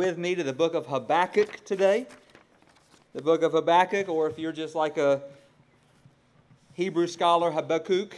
with me to the book of Habakkuk today. The book of Habakkuk, or if you're just like a Hebrew scholar, Habakkuk,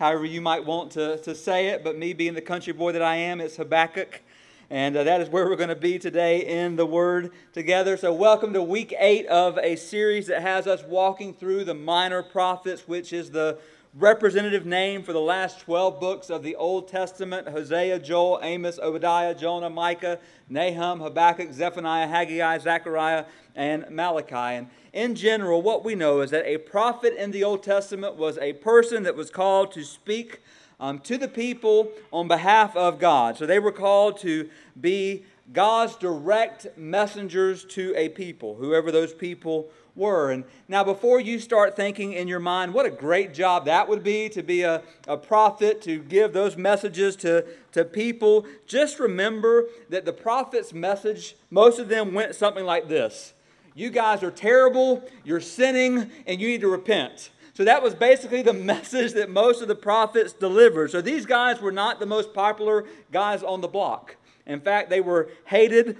however you might want to, to say it, but me being the country boy that I am, it's Habakkuk. And uh, that is where we're going to be today in the Word together. So, welcome to week eight of a series that has us walking through the minor prophets, which is the representative name for the last 12 books of the Old Testament Hosea, Joel, Amos, Obadiah, Jonah, Micah, Nahum, Habakkuk, Zephaniah, Haggai, Zechariah, and Malachi. And in general, what we know is that a prophet in the Old Testament was a person that was called to speak um, to the people on behalf of God. So they were called to be God's direct messengers to a people, whoever those people were. And now, before you start thinking in your mind, what a great job that would be to be a, a prophet, to give those messages to, to people, just remember that the prophet's message, most of them went something like this You guys are terrible, you're sinning, and you need to repent. So that was basically the message that most of the prophets delivered. So these guys were not the most popular guys on the block. In fact, they were hated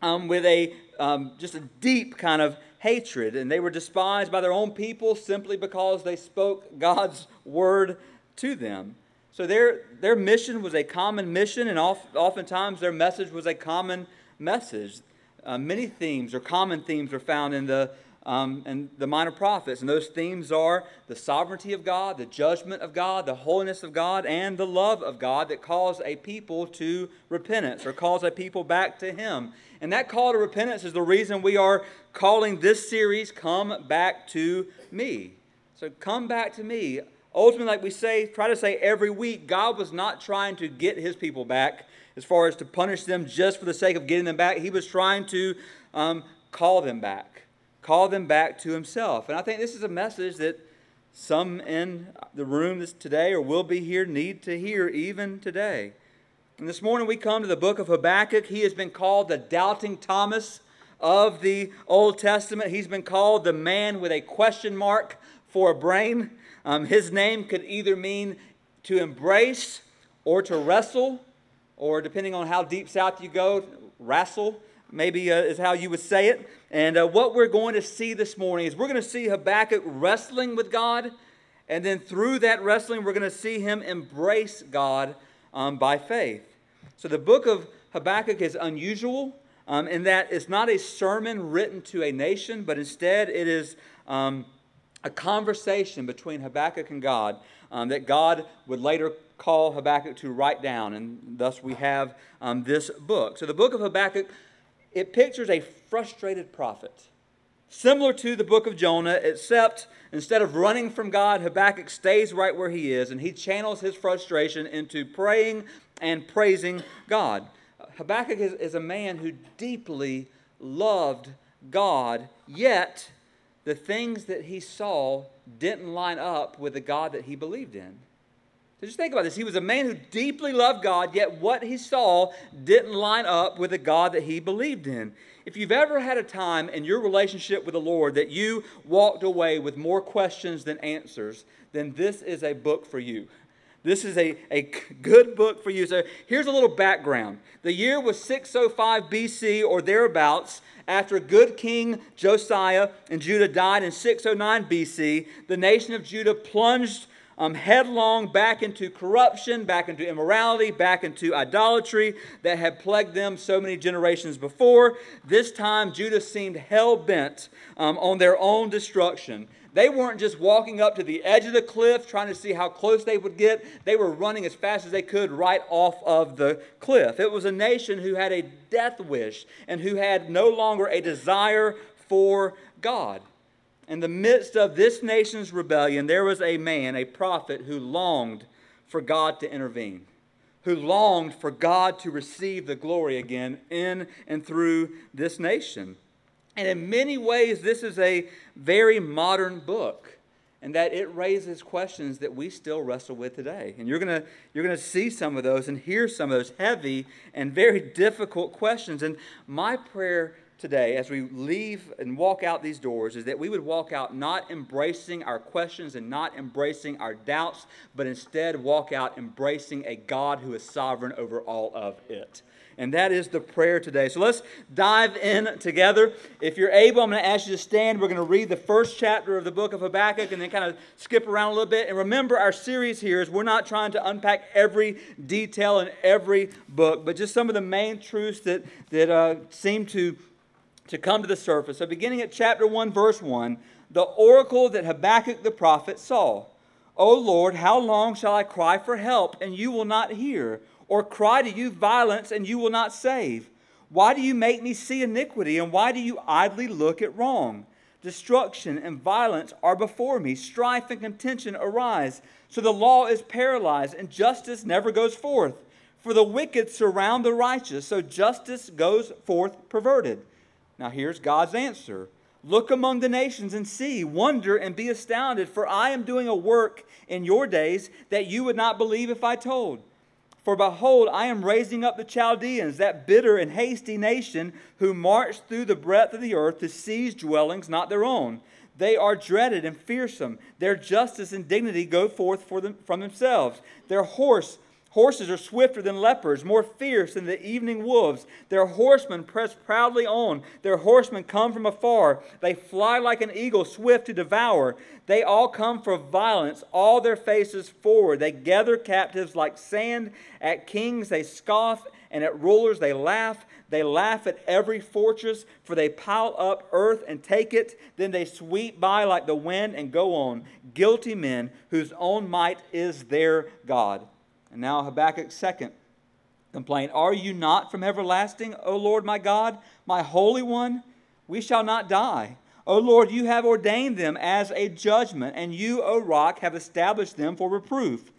um, with a um, just a deep kind of hatred, and they were despised by their own people simply because they spoke God's word to them. So their, their mission was a common mission, and oftentimes their message was a common message. Uh, many themes or common themes are found in the um, and the minor prophets. And those themes are the sovereignty of God, the judgment of God, the holiness of God, and the love of God that calls a people to repentance or calls a people back to Him. And that call to repentance is the reason we are calling this series Come Back to Me. So come back to me. Ultimately, like we say, try to say every week, God was not trying to get his people back as far as to punish them just for the sake of getting them back. He was trying to um, call them back call them back to himself. And I think this is a message that some in the room today or will be here need to hear even today. And this morning we come to the book of Habakkuk. He has been called the doubting Thomas of the Old Testament. He's been called the man with a question mark for a brain. Um, his name could either mean to embrace or to wrestle, or depending on how deep south you go, wrestle maybe uh, is how you would say it. And uh, what we're going to see this morning is we're going to see Habakkuk wrestling with God, and then through that wrestling, we're going to see him embrace God um, by faith. So the book of Habakkuk is unusual um, in that it's not a sermon written to a nation, but instead it is um, a conversation between Habakkuk and God um, that God would later call Habakkuk to write down, and thus we have um, this book. So the book of Habakkuk it pictures a frustrated prophet, similar to the book of Jonah, except instead of running from God, Habakkuk stays right where he is and he channels his frustration into praying and praising God. Habakkuk is, is a man who deeply loved God, yet the things that he saw didn't line up with the God that he believed in. So just think about this. He was a man who deeply loved God, yet what he saw didn't line up with the God that he believed in. If you've ever had a time in your relationship with the Lord that you walked away with more questions than answers, then this is a book for you. This is a, a good book for you. So here's a little background. The year was 605 BC or thereabouts. After good King Josiah and Judah died in 609 BC, the nation of Judah plunged um, headlong back into corruption, back into immorality, back into idolatry that had plagued them so many generations before. This time, Judah seemed hell bent um, on their own destruction. They weren't just walking up to the edge of the cliff trying to see how close they would get. They were running as fast as they could right off of the cliff. It was a nation who had a death wish and who had no longer a desire for God. In the midst of this nation's rebellion, there was a man, a prophet, who longed for God to intervene, who longed for God to receive the glory again in and through this nation. And in many ways, this is a very modern book, and that it raises questions that we still wrestle with today. And you're going to you're going to see some of those and hear some of those heavy and very difficult questions. And my prayer today, as we leave and walk out these doors, is that we would walk out not embracing our questions and not embracing our doubts, but instead walk out embracing a God who is sovereign over all of it. and that is the prayer today. So let's dive in together. If you're able, I'm going to ask you to stand. We're going to read the first chapter of the book of Habakkuk and then kind of skip around a little bit. And remember, our series here is we're not trying to unpack every detail in every book, but just some of the main truths that, that uh, seem to, to come to the surface. So, beginning at chapter 1, verse 1, the oracle that Habakkuk the prophet saw. O Lord, how long shall I cry for help, and you will not hear? or cry to you violence and you will not save? Why do you make me see iniquity and why do you idly look at wrong? Destruction and violence are before me, strife and contention arise. So the law is paralyzed and justice never goes forth. For the wicked surround the righteous, so justice goes forth perverted. Now here's God's answer Look among the nations and see, wonder and be astounded, for I am doing a work in your days that you would not believe if I told. For behold, I am raising up the Chaldeans, that bitter and hasty nation, who march through the breadth of the earth to seize dwellings not their own. They are dreaded and fearsome. Their justice and dignity go forth for them, from themselves. Their horse Horses are swifter than leopards, more fierce than the evening wolves. Their horsemen press proudly on. Their horsemen come from afar. They fly like an eagle, swift to devour. They all come for violence, all their faces forward. They gather captives like sand. At kings they scoff, and at rulers they laugh. They laugh at every fortress, for they pile up earth and take it. Then they sweep by like the wind and go on. Guilty men whose own might is their God. And now Habakkuk's second complaint Are you not from everlasting, O Lord my God, my Holy One? We shall not die. O Lord, you have ordained them as a judgment, and you, O rock, have established them for reproof.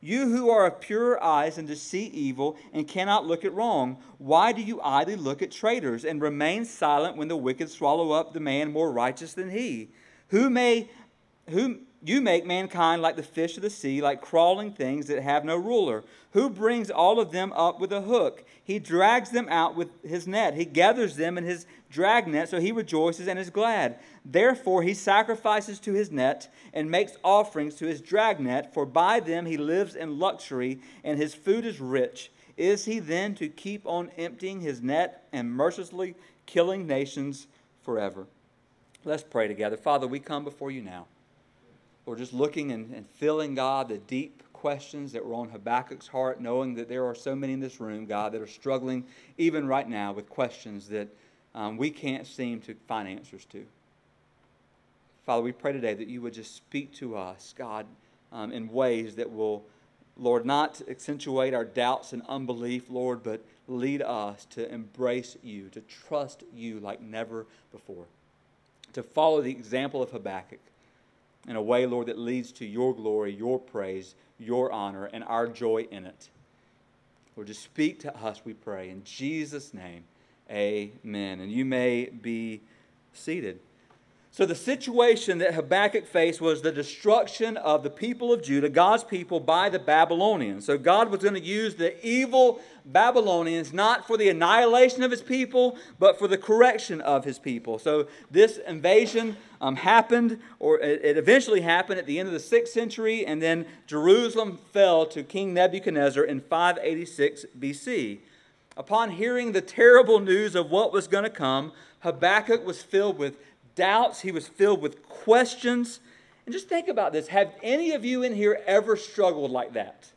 You who are of pure eyes and to see evil and cannot look at wrong, why do you idly look at traitors and remain silent when the wicked swallow up the man more righteous than he? Who may who you make mankind like the fish of the sea, like crawling things that have no ruler. Who brings all of them up with a hook? He drags them out with his net. He gathers them in his dragnet, so he rejoices and is glad. Therefore, he sacrifices to his net and makes offerings to his dragnet, for by them he lives in luxury, and his food is rich. Is he then to keep on emptying his net and mercilessly killing nations forever? Let's pray together. Father, we come before you now or just looking and, and feeling, God, the deep questions that were on Habakkuk's heart, knowing that there are so many in this room, God, that are struggling even right now with questions that um, we can't seem to find answers to. Father, we pray today that you would just speak to us, God, um, in ways that will, Lord, not accentuate our doubts and unbelief, Lord, but lead us to embrace you, to trust you like never before, to follow the example of Habakkuk in a way, Lord, that leads to your glory, your praise, your honor, and our joy in it. Lord, just speak to us, we pray. In Jesus' name, amen. And you may be seated. So, the situation that Habakkuk faced was the destruction of the people of Judah, God's people, by the Babylonians. So, God was going to use the evil Babylonians not for the annihilation of his people, but for the correction of his people. So, this invasion um, happened, or it, it eventually happened at the end of the 6th century, and then Jerusalem fell to King Nebuchadnezzar in 586 BC. Upon hearing the terrible news of what was going to come, Habakkuk was filled with doubts, he was filled with questions. And just think about this. Have any of you in here ever struggled like that?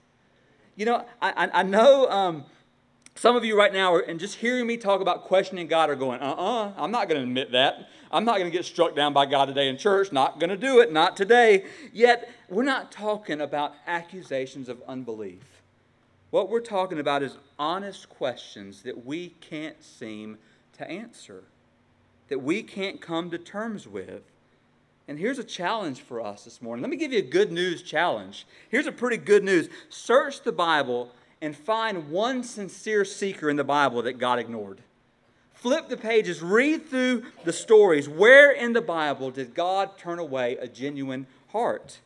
You know, I, I know um, some of you right now, are, and just hearing me talk about questioning God, are going, uh uh-uh, uh, i am not going to admit that. I'm not going to get struck down by God today in church. Not going to do it, not today. Yet, we're not talking about accusations of unbelief. What we're talking about is honest questions that we can't seem to answer that we can't come to terms with. And here's a challenge for us this morning. Let me give you a good news challenge. Here's a pretty good news. Search the Bible and find one sincere seeker in the Bible that God ignored. Flip the pages, read through the stories. Where in the Bible did God turn away a genuine heart?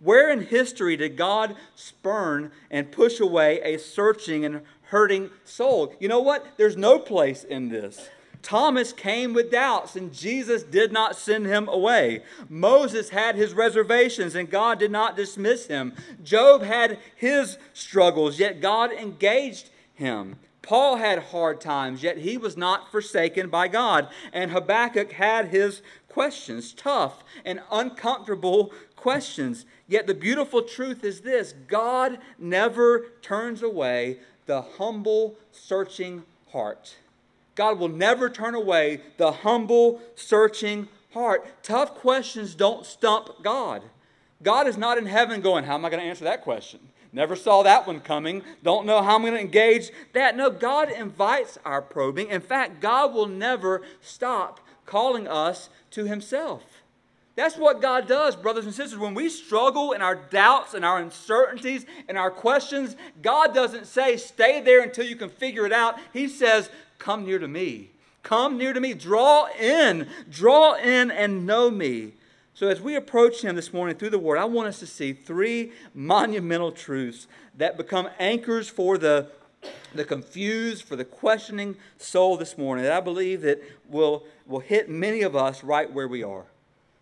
Where in history did God spurn and push away a searching and hurting soul? You know what? There's no place in this. Thomas came with doubts, and Jesus did not send him away. Moses had his reservations, and God did not dismiss him. Job had his struggles, yet God engaged him. Paul had hard times, yet he was not forsaken by God. And Habakkuk had his questions, tough and uncomfortable questions. Yet the beautiful truth is this God never turns away the humble, searching heart. God will never turn away the humble, searching heart. Tough questions don't stump God. God is not in heaven going, How am I going to answer that question? Never saw that one coming. Don't know how I'm going to engage that. No, God invites our probing. In fact, God will never stop calling us to Himself. That's what God does, brothers and sisters. When we struggle in our doubts and our uncertainties and our questions, God doesn't say, stay there until you can figure it out. He says, come near to me. Come near to me. Draw in. Draw in and know me. So, as we approach Him this morning through the Word, I want us to see three monumental truths that become anchors for the, the confused, for the questioning soul this morning that I believe that will, will hit many of us right where we are.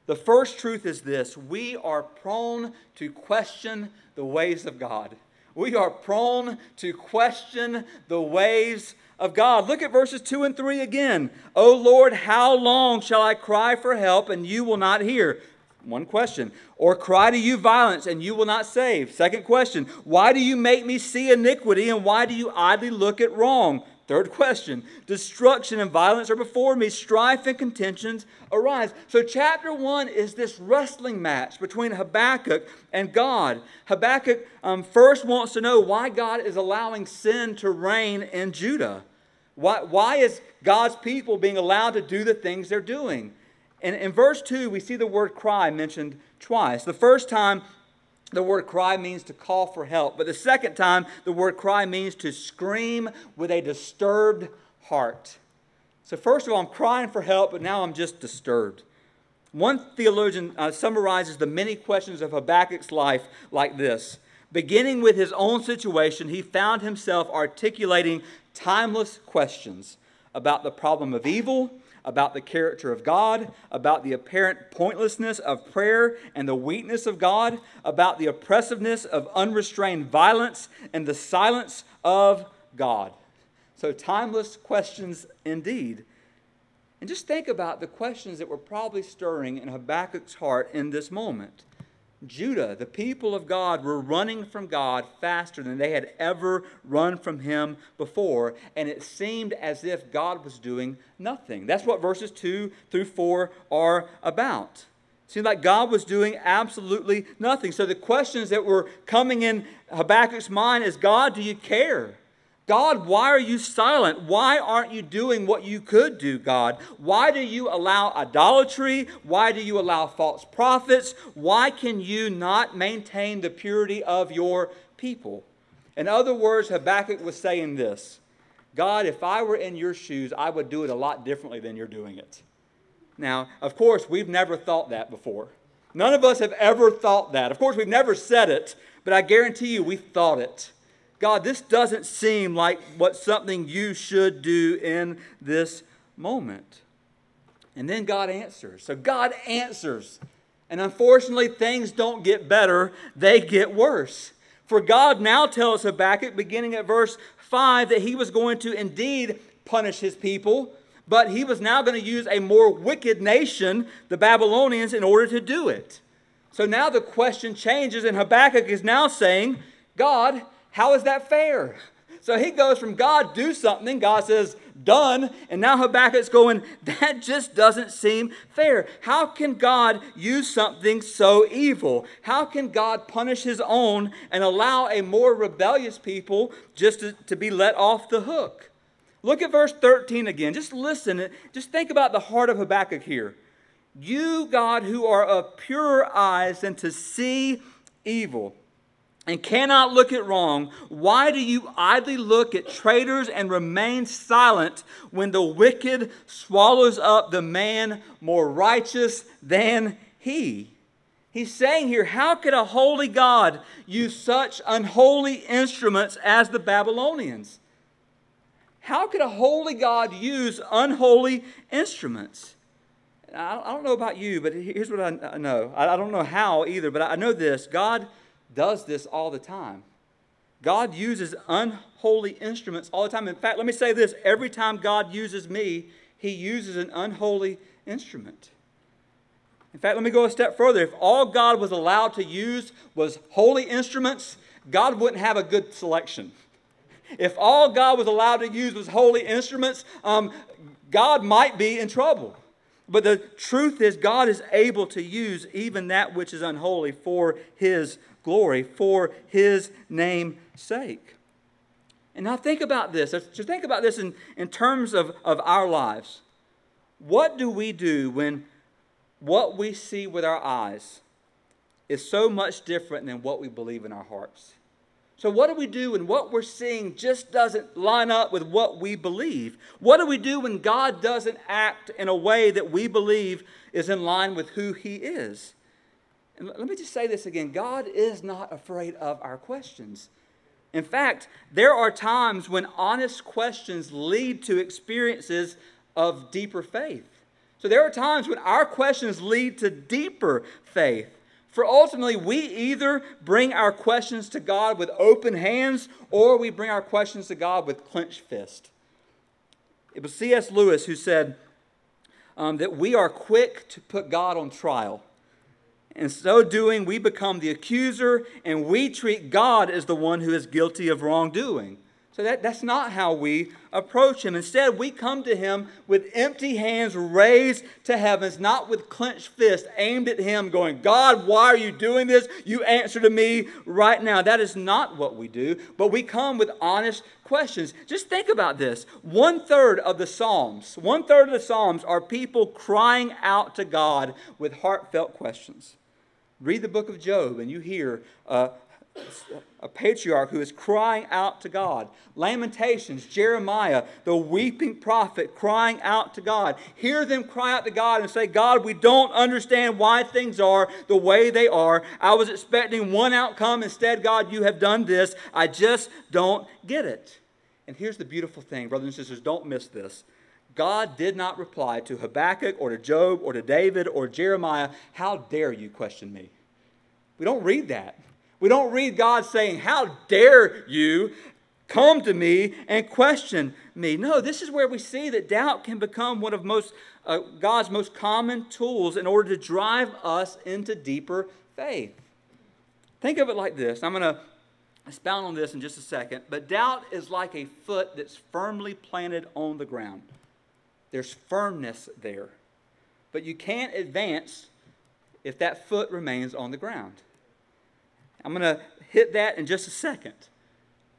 The first truth is this we are prone to question the ways of God. We are prone to question the ways of God. Look at verses 2 and 3 again. O Lord, how long shall I cry for help and you will not hear? One question. Or cry to you violence and you will not save. Second question. Why do you make me see iniquity and why do you idly look at wrong? Third question Destruction and violence are before me, strife and contentions arise. So, chapter one is this wrestling match between Habakkuk and God. Habakkuk um, first wants to know why God is allowing sin to reign in Judah. Why, why is God's people being allowed to do the things they're doing? And in verse 2, we see the word cry mentioned twice. The first time, the word cry means to call for help. But the second time, the word cry means to scream with a disturbed heart. So, first of all, I'm crying for help, but now I'm just disturbed. One theologian uh, summarizes the many questions of Habakkuk's life like this Beginning with his own situation, he found himself articulating timeless questions about the problem of evil, about the character of God, about the apparent pointlessness of prayer and the weakness of God, about the oppressiveness of unrestrained violence and the silence of God. So, timeless questions indeed. And just think about the questions that were probably stirring in Habakkuk's heart in this moment. Judah, the people of God, were running from God faster than they had ever run from Him before, and it seemed as if God was doing nothing. That's what verses 2 through 4 are about. It seemed like God was doing absolutely nothing. So the questions that were coming in Habakkuk's mind is God, do you care? God, why are you silent? Why aren't you doing what you could do, God? Why do you allow idolatry? Why do you allow false prophets? Why can you not maintain the purity of your people? In other words, Habakkuk was saying this God, if I were in your shoes, I would do it a lot differently than you're doing it. Now, of course, we've never thought that before. None of us have ever thought that. Of course, we've never said it, but I guarantee you we thought it. God, this doesn't seem like what something you should do in this moment. And then God answers. So God answers. And unfortunately, things don't get better, they get worse. For God now tells Habakkuk, beginning at verse 5, that he was going to indeed punish his people, but he was now going to use a more wicked nation, the Babylonians, in order to do it. So now the question changes, and Habakkuk is now saying, God, how is that fair? So he goes from God, do something. God says, done. And now Habakkuk's going, that just doesn't seem fair. How can God use something so evil? How can God punish his own and allow a more rebellious people just to, to be let off the hook? Look at verse 13 again. Just listen. Just think about the heart of Habakkuk here. You, God, who are of purer eyes than to see evil and cannot look at wrong, why do you idly look at traitors and remain silent when the wicked swallows up the man more righteous than he? He's saying here, how could a holy God use such unholy instruments as the Babylonians? How could a holy God use unholy instruments? I don't know about you, but here's what I know. I don't know how either, but I know this God does this all the time. God uses unholy instruments all the time. In fact, let me say this every time God uses me, he uses an unholy instrument. In fact, let me go a step further. If all God was allowed to use was holy instruments, God wouldn't have a good selection. If all God was allowed to use was holy instruments, um, God might be in trouble. But the truth is, God is able to use even that which is unholy for His glory, for His name's sake. And now think about this. Just think about this in, in terms of, of our lives. What do we do when what we see with our eyes is so much different than what we believe in our hearts? So, what do we do when what we're seeing just doesn't line up with what we believe? What do we do when God doesn't act in a way that we believe is in line with who He is? And let me just say this again God is not afraid of our questions. In fact, there are times when honest questions lead to experiences of deeper faith. So, there are times when our questions lead to deeper faith. For ultimately, we either bring our questions to God with open hands or we bring our questions to God with clenched fists. It was C.S. Lewis who said um, that we are quick to put God on trial. In so doing, we become the accuser and we treat God as the one who is guilty of wrongdoing. So that, that's not how we approach him. Instead, we come to him with empty hands raised to heavens, not with clenched fists aimed at him, going, God, why are you doing this? You answer to me right now. That is not what we do, but we come with honest questions. Just think about this. One third of the Psalms, one third of the Psalms are people crying out to God with heartfelt questions. Read the book of Job, and you hear uh, a patriarch who is crying out to God. Lamentations, Jeremiah, the weeping prophet crying out to God. Hear them cry out to God and say, God, we don't understand why things are the way they are. I was expecting one outcome. Instead, God, you have done this. I just don't get it. And here's the beautiful thing, brothers and sisters, don't miss this. God did not reply to Habakkuk or to Job or to David or Jeremiah, How dare you question me? We don't read that. We don't read God saying, How dare you come to me and question me? No, this is where we see that doubt can become one of most, uh, God's most common tools in order to drive us into deeper faith. Think of it like this. I'm going to expound on this in just a second, but doubt is like a foot that's firmly planted on the ground. There's firmness there. But you can't advance if that foot remains on the ground. I'm going to hit that in just a second.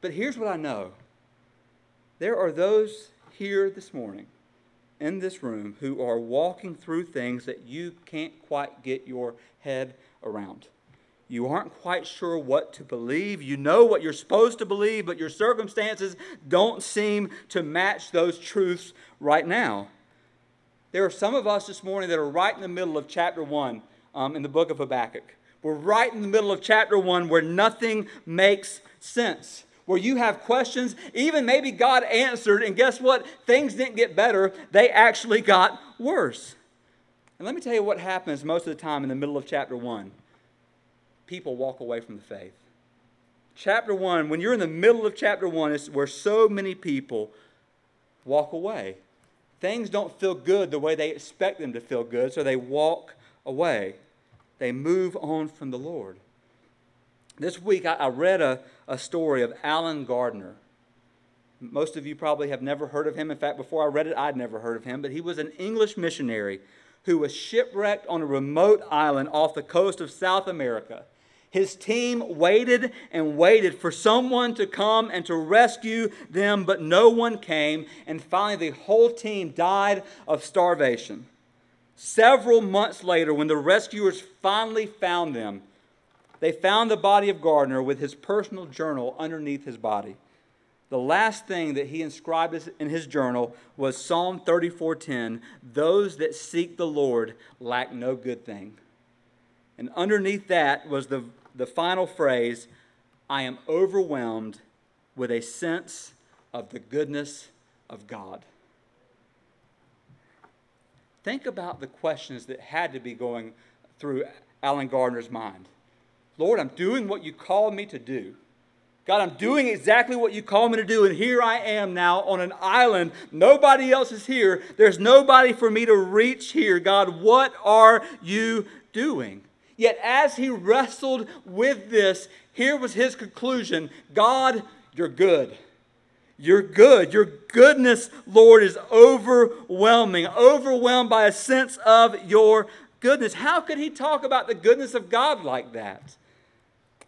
But here's what I know there are those here this morning in this room who are walking through things that you can't quite get your head around. You aren't quite sure what to believe. You know what you're supposed to believe, but your circumstances don't seem to match those truths right now. There are some of us this morning that are right in the middle of chapter 1 um, in the book of Habakkuk. We're right in the middle of chapter one where nothing makes sense. Where you have questions, even maybe God answered, and guess what? Things didn't get better, they actually got worse. And let me tell you what happens most of the time in the middle of chapter one people walk away from the faith. Chapter one, when you're in the middle of chapter one, it's where so many people walk away. Things don't feel good the way they expect them to feel good, so they walk away they move on from the Lord. This week, I, read a, a story of Alan Gardner. Most of you probably have never heard of him. In fact, before I read it, I'd never heard of him. But he was an English missionary who was shipwrecked on a remote island off the coast of South America. His team waited and waited for someone to come and to rescue them, but no one came. And finally, the whole team died of starvation. Several months later, when the rescuers finally found them, they found the body of Gardner with his personal journal underneath his body. The last thing that he inscribed in his journal was Psalm 34:10, "Those that seek the Lord lack no good thing." And underneath that was the, the final phrase, I am overwhelmed with a sense of the goodness of God. Think about the questions that had to be going through Alan Gardner's mind. Lord, I'm doing what you called me to do. God, I'm doing exactly what you call me to do, and here I am now on an island. Nobody else is here. There's nobody for me to reach here. God, what are you doing? Yet, as he wrestled with this, here was his conclusion God, you're good. You're good. Your goodness, Lord, is overwhelming, overwhelmed by a sense of your goodness. How could he talk about the goodness of God like that?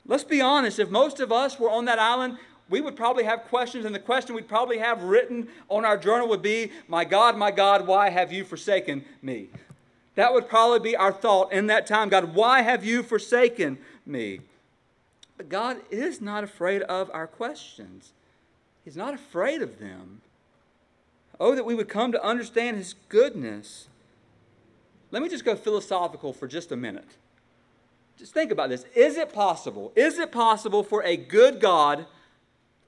Let's be honest, if most of us were on that island, we would probably have questions, and the question we'd probably have written on our journal would be, My God, my God, why have you forsaken me? That would probably be our thought in that time God, why have you forsaken me? But God is not afraid of our questions, He's not afraid of them. Oh, that we would come to understand His goodness. Let me just go philosophical for just a minute. Just think about this. Is it possible? Is it possible for a good God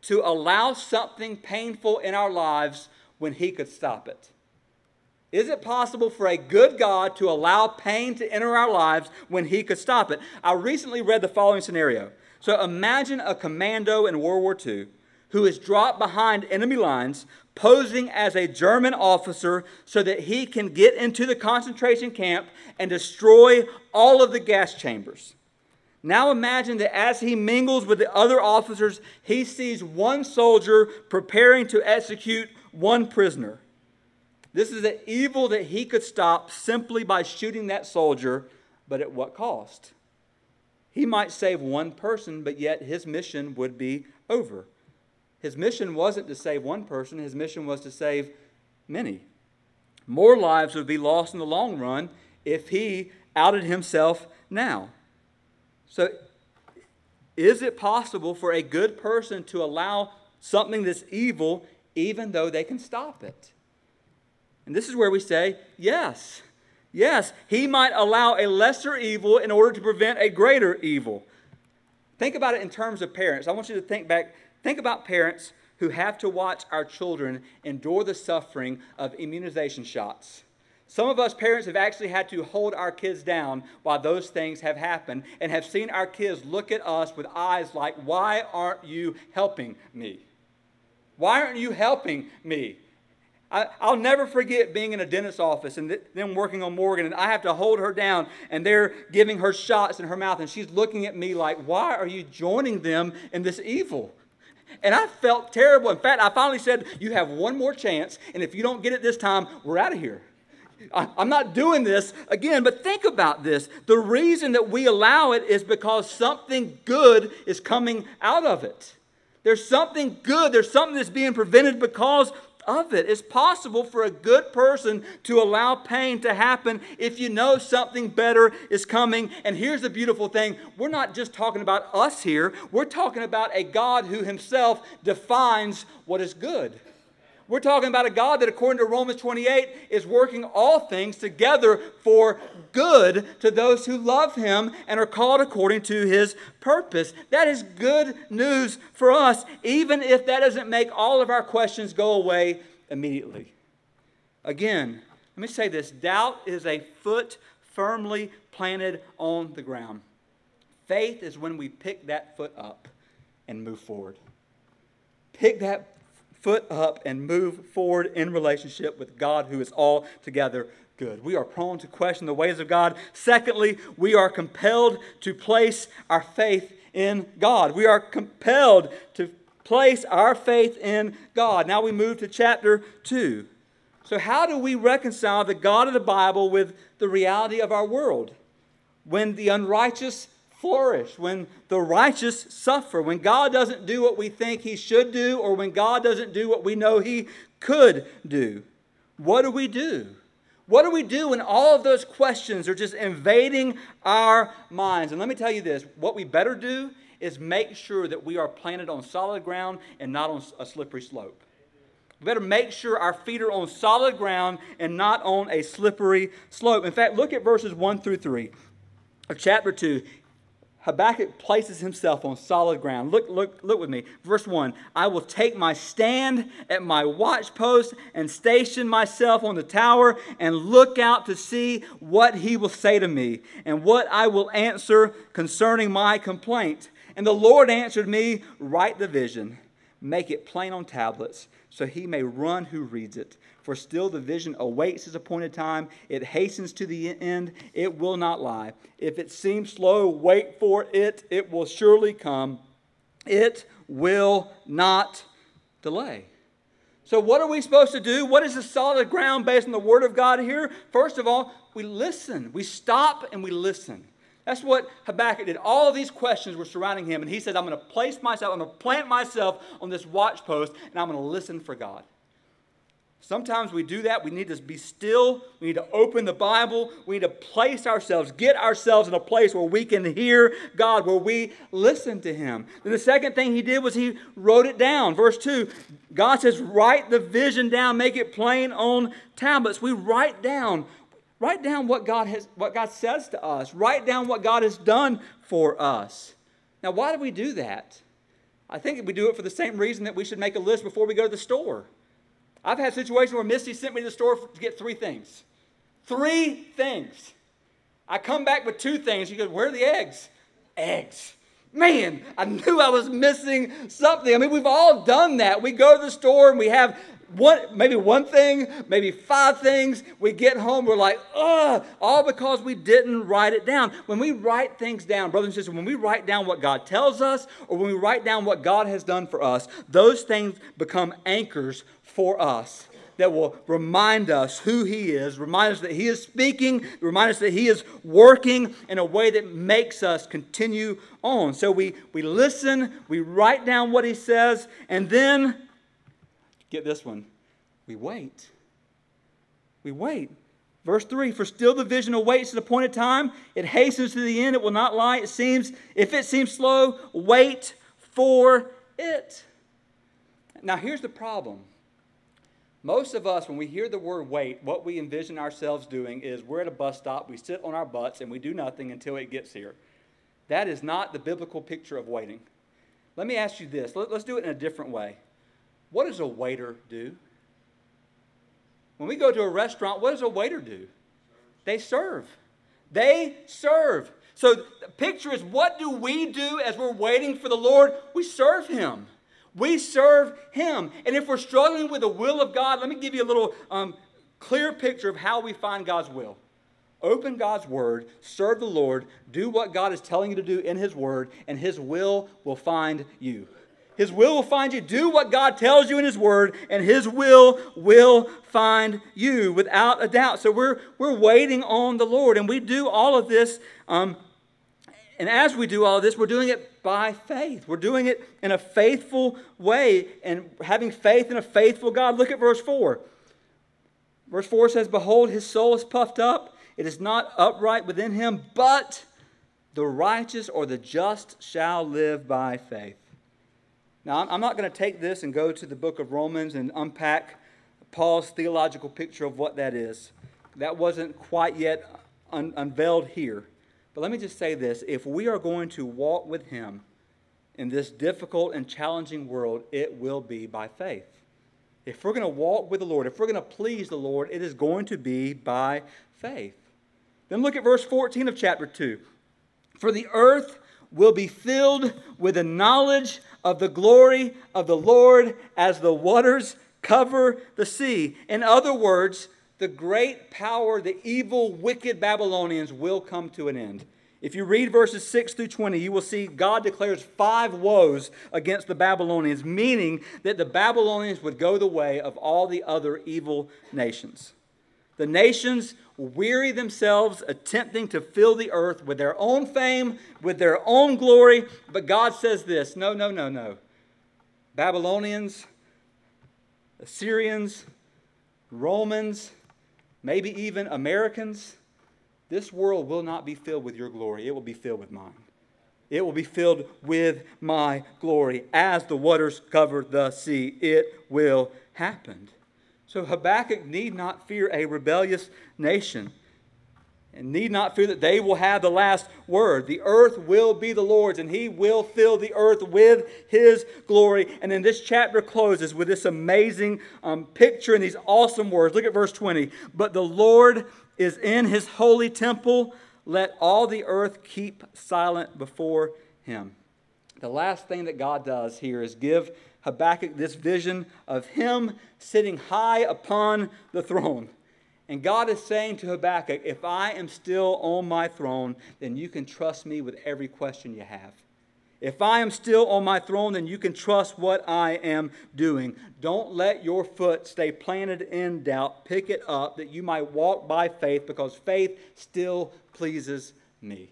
to allow something painful in our lives when He could stop it? Is it possible for a good God to allow pain to enter our lives when He could stop it? I recently read the following scenario. So imagine a commando in World War II who is dropped behind enemy lines, posing as a German officer so that he can get into the concentration camp and destroy all of the gas chambers. Now imagine that as he mingles with the other officers, he sees one soldier preparing to execute one prisoner. This is an evil that he could stop simply by shooting that soldier, but at what cost? He might save one person, but yet his mission would be over. His mission wasn't to save one person, his mission was to save many. More lives would be lost in the long run if he outed himself now. So, is it possible for a good person to allow something that's evil even though they can stop it? And this is where we say, yes. Yes, he might allow a lesser evil in order to prevent a greater evil. Think about it in terms of parents. I want you to think back Think about parents who have to watch our children endure the suffering of immunization shots. Some of us parents have actually had to hold our kids down while those things have happened and have seen our kids look at us with eyes like, Why aren't you helping me? Why aren't you helping me? I, will never forget being in a dentist's office and th- them working on Morgan, and I have to hold her down, and they're giving her shots in her mouth, and she's looking at me like, Why are you joining them in this evil? And I felt terrible. In fact, I finally said, You have one more chance, and if you don't get it this time, we're out of here. I'm not doing this again, but think about this. The reason that we allow it is because something good is coming out of it. There's something good, there's something that's being prevented because of it. It's possible for a good person to allow pain to happen if you know something better is coming. And here's the beautiful thing we're not just talking about us here, we're talking about a God who himself defines what is good. We're talking about a God that, according to Romans 28, is working all things together for good to those who love Him and are called according to His purpose. That is good news for us, even if that doesn't make all of our questions go away immediately. Again, let me say this doubt is a foot firmly planted on the ground. Faith is when we pick that foot up and move forward. Pick that foot up and move forward in relationship with God who is altogether good. We are prone to question the ways of God. Secondly, we are compelled to place our faith in God. We are compelled to place our faith in God. Now we move to chapter 2. So, how do we reconcile the God of the Bible with the reality of our world? When the unrighteous flourish, when the righteous suffer, when God doesn't do what we think He should do, or when God doesn't do what we know He could do. What do we do? What do we do when all of those questions are just invading our minds? And let me tell you this what we better do is make sure that we are planted on solid ground and not on a slippery slope. We better make sure our feet are on solid ground and not on a slippery slope. In fact, look at verses 1 through 3 of chapter 2. Habakkuk places himself on solid ground. Look, look, look with me. Verse 1 I will take my stand at my watchpost and station myself on the tower and look out to see what he will say to me and what I will answer concerning my complaint. And the Lord answered me, Write the vision, make it plain on tablets, so he may run who reads it. For still the vision awaits its appointed time. It hastens to the end. It will not lie. If it seems slow, wait for it. It will surely come. It will not delay. So, what are we supposed to do? What is the solid ground based on the Word of God here? First of all, we listen. We stop and we listen. That's what Habakkuk did. All these questions were surrounding him, and he said, I'm going to place myself, I'm going to plant myself on this watch post, and I'm going to listen for God. Sometimes we do that. We need to be still. We need to open the Bible. We need to place ourselves, get ourselves in a place where we can hear God, where we listen to Him. Then the second thing he did was he wrote it down. Verse 2 God says, Write the vision down, make it plain on tablets. We write down. Write down what God has what God says to us. Write down what God has done for us. Now, why do we do that? I think we do it for the same reason that we should make a list before we go to the store. I've had situations where Misty sent me to the store to get three things. Three things. I come back with two things. She goes, Where are the eggs? Eggs. Man, I knew I was missing something. I mean, we've all done that. We go to the store and we have one, maybe one thing, maybe five things. We get home, we're like, ugh, all because we didn't write it down. When we write things down, brothers and sisters, when we write down what God tells us or when we write down what God has done for us, those things become anchors for us that will remind us who He is, remind us that He is speaking, remind us that He is working in a way that makes us continue on. So we, we listen, we write down what He says, and then, get this one, we wait. We wait. Verse 3 For still the vision awaits the appointed time. It hastens to the end. It will not lie. It seems, if it seems slow, wait for it. Now, here's the problem most of us, when we hear the word wait, what we envision ourselves doing is we're at a bus stop, we sit on our butts, and we do nothing until it gets here. That is not the biblical picture of waiting. Let me ask you this. Let, us do it in a different way. What does a waiter do? When we go to a restaurant, what does a waiter do? They serve. They serve. So the picture is what do we do as we're waiting for the Lord? We serve Him. We serve Him. And if we're struggling with the will of God, let me give you a little um, clear picture of how we find God's will. Open God's Word, serve the Lord, do what God is telling you to do in His Word, and His will will find you. His will will find you. Do what God tells you in His Word, and His will will find you without a doubt. So we're, we're waiting on the Lord, and we do all of this um, and as we do all this, we're doing it by faith. We're doing it in a faithful way and having faith in a faithful God. Look at verse 4. Verse 4 says, Behold, his soul is puffed up. It is not upright within him, but the righteous or the just shall live by faith. Now, I'm not going to take this and go to the book of Romans and unpack Paul's theological picture of what that is. That wasn't quite yet un- unveiled here. But let me just say this if we are going to walk with Him in this difficult and challenging world, it will be by faith. If we're going to walk with the Lord, if we're going to please the Lord, it is going to be by faith. Then look at verse 14 of chapter 2. For the earth will be filled with the knowledge of the glory of the Lord as the waters cover the sea. In other words, the great power, the evil, wicked Babylonians will come to an end. If you read verses 6 through 20, you will see God declares five woes against the Babylonians, meaning that the Babylonians would go the way of all the other evil nations. The nations weary themselves attempting to fill the earth with their own fame, with their own glory, but God says this no, no, no, no. Babylonians, Assyrians, Romans, maybe even Americans, this world will not be filled with your glory. It will be filled with mine. It will be filled with my glory. As the waters cover the sea, it will happen. So Habakkuk need not fear a rebellious nation and need not fear that they will have the last word. The earth will be the Lord's, and He will fill the earth with His glory. And then this chapter closes with this amazing um, picture and these awesome words. Look at verse 20. But the Lord is in His holy temple. Let all the earth keep silent before Him. the last thing that God does here is give Habakkuk this vision of him sitting high upon the throne. And God is saying to Habakkuk, if I am still on my throne, then you can trust me with every question you have. If I am still on my throne, then you can trust what I am doing. Don't let your foot stay planted in doubt. Pick it up that you might walk by faith because faith still pleases me.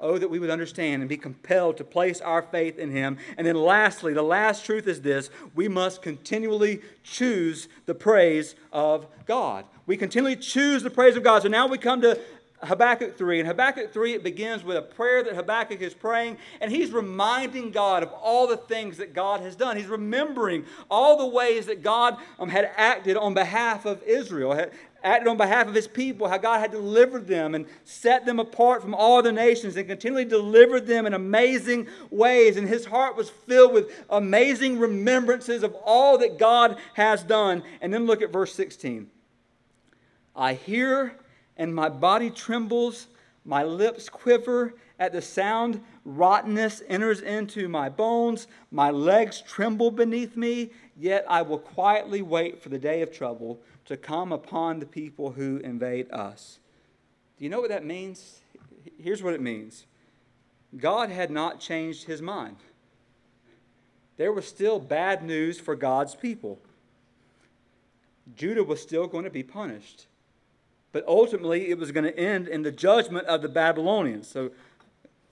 Oh, that we would understand and be compelled to place our faith in Him. And then, lastly, the last truth is this we must continually choose the praise of God. We continually choose the praise of God. So now we come to Habakkuk 3. In Habakkuk 3, it begins with a prayer that Habakkuk is praying, and he's reminding God of all the things that God has done. He's remembering all the ways that God um, had acted on behalf of Israel, had acted on behalf of his people, how God had delivered them and set them apart from all the nations and continually delivered them in amazing ways. And his heart was filled with amazing remembrances of all that God has done. And then look at verse 16. I hear and my body trembles, my lips quiver at the sound. Rottenness enters into my bones, my legs tremble beneath me, yet I will quietly wait for the day of trouble to come upon the people who invade us. Do you know what that means? Here's what it means God had not changed his mind. There was still bad news for God's people. Judah was still going to be punished. But ultimately, it was going to end in the judgment of the Babylonians. So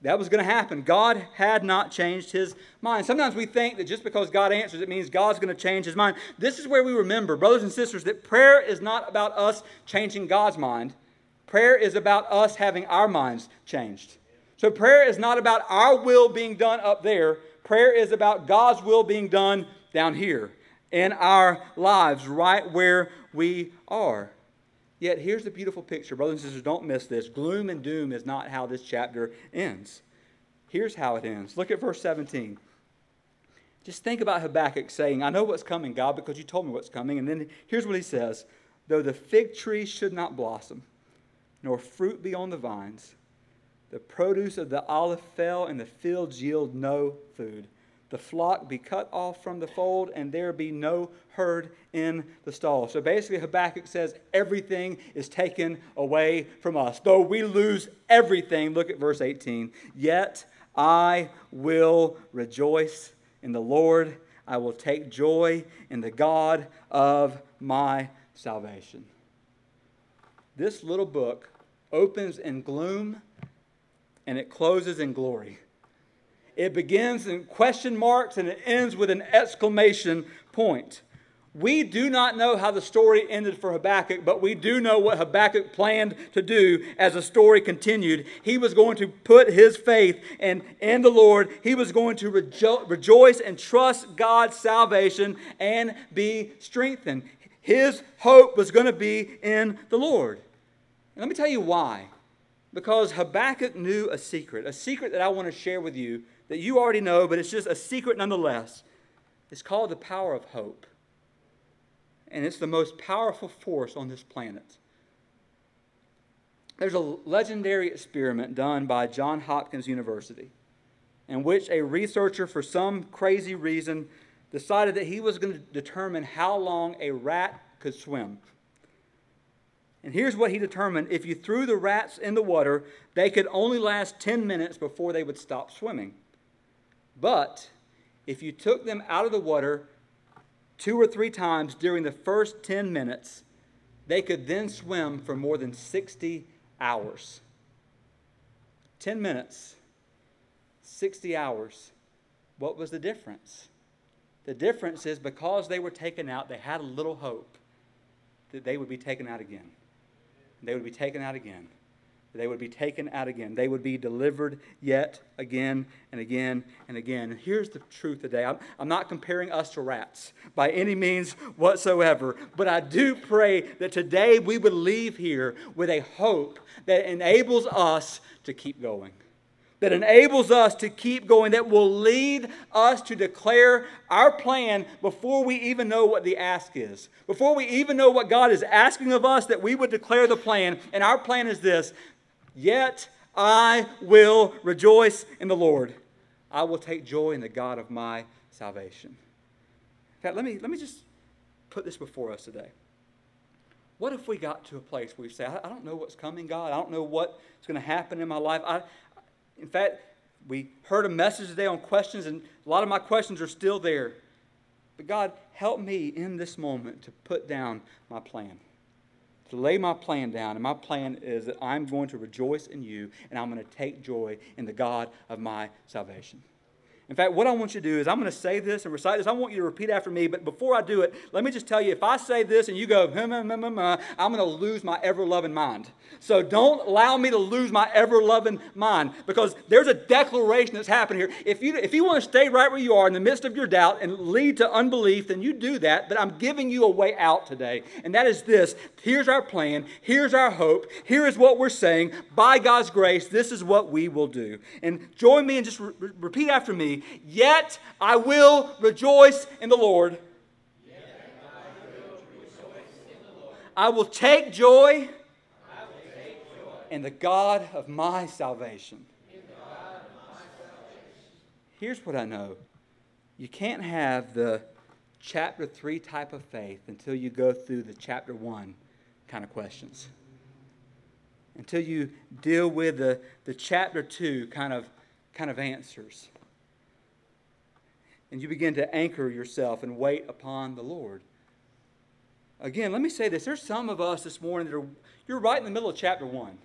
that was going to happen. God had not changed his mind. Sometimes we think that just because God answers, it means God's going to change his mind. This is where we remember, brothers and sisters, that prayer is not about us changing God's mind. Prayer is about us having our minds changed. So prayer is not about our will being done up there. Prayer is about God's will being done down here in our lives, right where we are. Yet here's the beautiful picture. Brothers and sisters, don't miss this. Gloom and doom is not how this chapter ends. Here's how it ends. Look at verse 17. Just think about Habakkuk saying, I know what's coming, God, because you told me what's coming. And then here's what he says Though the fig tree should not blossom, nor fruit be on the vines, the produce of the olive fell, and the fields yield no food the flock be cut off from the fold, and there be no herd in the stall. So basically, Habakkuk says everything is taken away from us. Though we lose everything, look at verse 18. Yet I will rejoice in the Lord. I will take joy in the God of my salvation. This little book opens in gloom and it closes in glory. It begins in question marks and it ends with an exclamation point. We do not know how the story ended for Habakkuk, but we do know what Habakkuk planned to do as the story continued. He was going to put his faith in, in the Lord. He was going to rejo- rejoice and trust God's salvation and be strengthened. His hope was going to be in the Lord. And let me tell you why. Because Habakkuk knew a secret, a secret that I want to share with you that you already know, but it's just a secret nonetheless. It's called the power of hope. And it's the most powerful force on this planet. There's a legendary experiment done by Johns Hopkins University in which a researcher, for some crazy reason, decided that he was going to determine how long a rat could swim. And here's what he determined if you threw the rats in the water, they could only last 10 minutes before they would stop swimming. But if you took them out of the water two or three times during the first 10 minutes, they could then swim for more than 60 hours. 10 minutes, 60 hours. What was the difference? The difference is because they were taken out, they had a little hope that they would be taken out again. They would be taken out again. They would be taken out again. They would be delivered yet again and again and again. And here's the truth today I'm, I'm not comparing us to rats by any means whatsoever, but I do pray that today we would leave here with a hope that enables us to keep going that enables us to keep going, that will lead us to declare our plan before we even know what the ask is. Before we even know what God is asking of us, that we would declare the plan. And our plan is this Yet I will rejoice in the Lord. I will take joy in the God of my salvation. In fact, let me, let me just put this before us today. What if we got to a place where we say, I, I don't know what's coming, God. I don't know what's going to happen in my life. I, in fact, we heard a message today on questions, and a lot of my questions are still there. But God, help me in this moment to put down my plan, to lay my plan down. And my plan is that I'm going to rejoice in you, and I'm going to take joy in the God of my salvation. In fact, what I want you to do is I'm going to say this and recite this. I want you to repeat after me. But before I do it, let me just tell you if I say this and you go, hum, hum, hum, I'm going to lose my ever loving mind. So don't allow me to lose my ever loving mind because there's a declaration that's happening here. If you, if you want to stay right where you are in the midst of your doubt and lead to unbelief, then you do that. But I'm giving you a way out today. And that is this here's our plan, here's our hope, here is what we're saying. By God's grace, this is what we will do. And join me and just re- repeat after me Yet I will rejoice in the Lord. I will take joy in the God of my salvation. Here's what I know you can't have the chapter 3 type of faith until you go through the chapter 1 kind of questions. Until you deal with the, the chapter 2 kind of, kind of answers and you begin to anchor yourself and wait upon the Lord. Again, let me say this. There's some of us this morning that are, you're right in the middle of chapter one.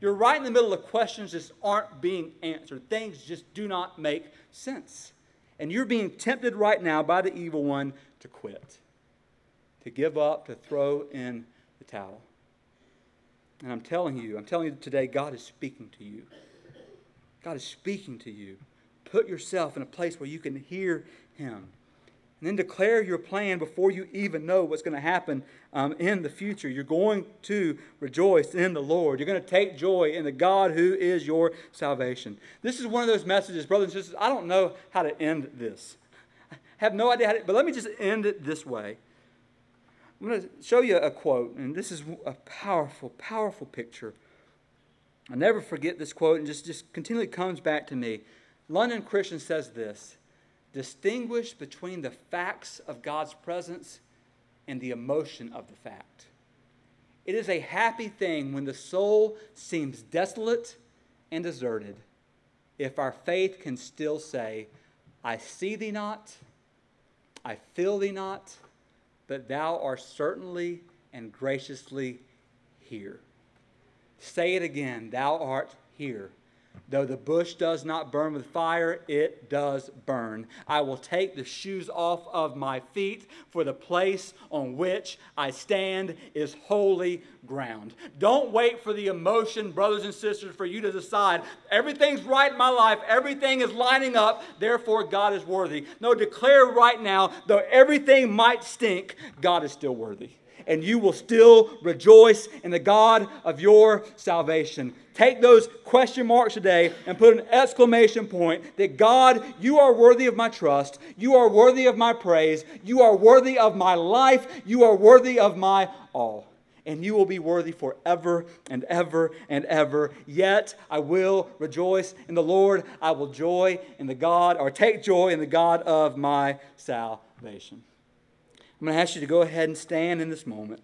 You're right in the middle of questions that aren't being answered. Things just do not make sense. And you're being tempted right now by the evil one to quit, to give up, to throw in the towel. And I'm telling you, I'm telling you today, God is speaking to you. God is speaking to you put yourself in a place where you can hear Him. And then declare your plan before you even know what's going to happen um, in the future. You're going to rejoice in the Lord. You're going to take joy in the God who is your salvation. This is one of those messages, brothers and sisters. I don't know how to end this. I have no idea how to, but let me just end it this way. I'm going to show you a quote, and this is a powerful, powerful picture. i never forget this quote, and just, just continually comes back to me. London Christian says this distinguish between the facts of God's presence and the emotion of the fact. It is a happy thing when the soul seems desolate and deserted if our faith can still say, I see thee not, I feel thee not, but thou art certainly and graciously here. Say it again, thou art here. Though the bush does not burn with fire, it does burn. I will take the shoes off of my feet, for the place on which I stand is holy ground. Don't wait for the emotion, brothers and sisters, for you to decide everything's right in my life, everything is lining up, therefore God is worthy. No, declare right now, though everything might stink, God is still worthy and you will still rejoice in the God of your salvation. Take those question marks today and put an exclamation point that God, you are worthy of my trust. You are worthy of my praise. You are worthy of my life. You are worthy of my all. And you will be worthy forever and ever and ever. Yet I will rejoice in the Lord. I will joy in the God, or take joy in the God of my salvation. I'm going to ask you to go ahead and stand in this moment.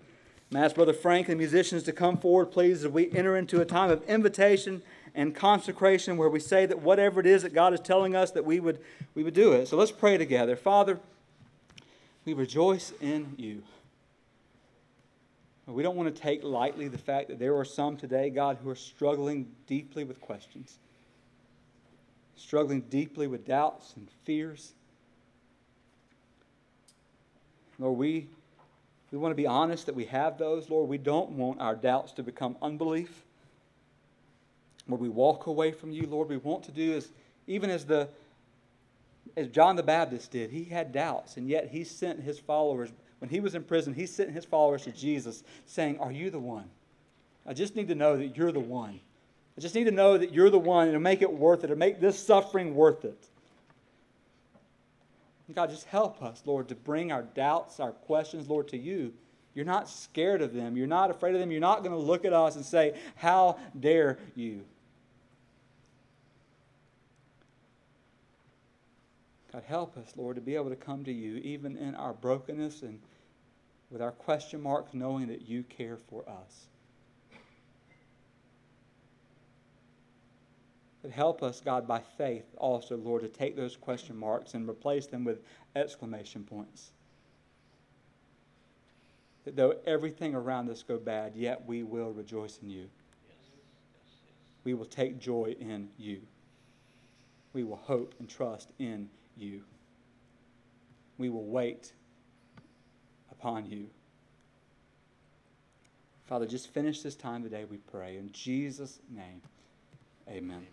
I'm ask Brother Frank and the musicians to come forward, please, as we enter into a time of invitation and consecration where we say that whatever it is that God is telling us that we would, we would do it. So let's pray together. Father, we rejoice in you. We don't want to take lightly the fact that there are some today, God, who are struggling deeply with questions, struggling deeply with doubts and fears. Lord, we, we want to be honest that we have those. Lord, we don't want our doubts to become unbelief. Lord, we walk away from you. Lord, we want to do as even as the as John the Baptist did. He had doubts, and yet he sent his followers when he was in prison. He sent his followers to Jesus, saying, "Are you the one? I just need to know that you're the one. I just need to know that you're the one, and to make it worth it, to make this suffering worth it." God, just help us, Lord, to bring our doubts, our questions, Lord, to you. You're not scared of them. You're not afraid of them. You're not going to look at us and say, How dare you? God, help us, Lord, to be able to come to you even in our brokenness and with our question marks, knowing that you care for us. But help us, God, by faith also, Lord, to take those question marks and replace them with exclamation points. That though everything around us go bad, yet we will rejoice in you. We will take joy in you. We will hope and trust in you. We will wait upon you. Father, just finish this time today, we pray. In Jesus' name, amen.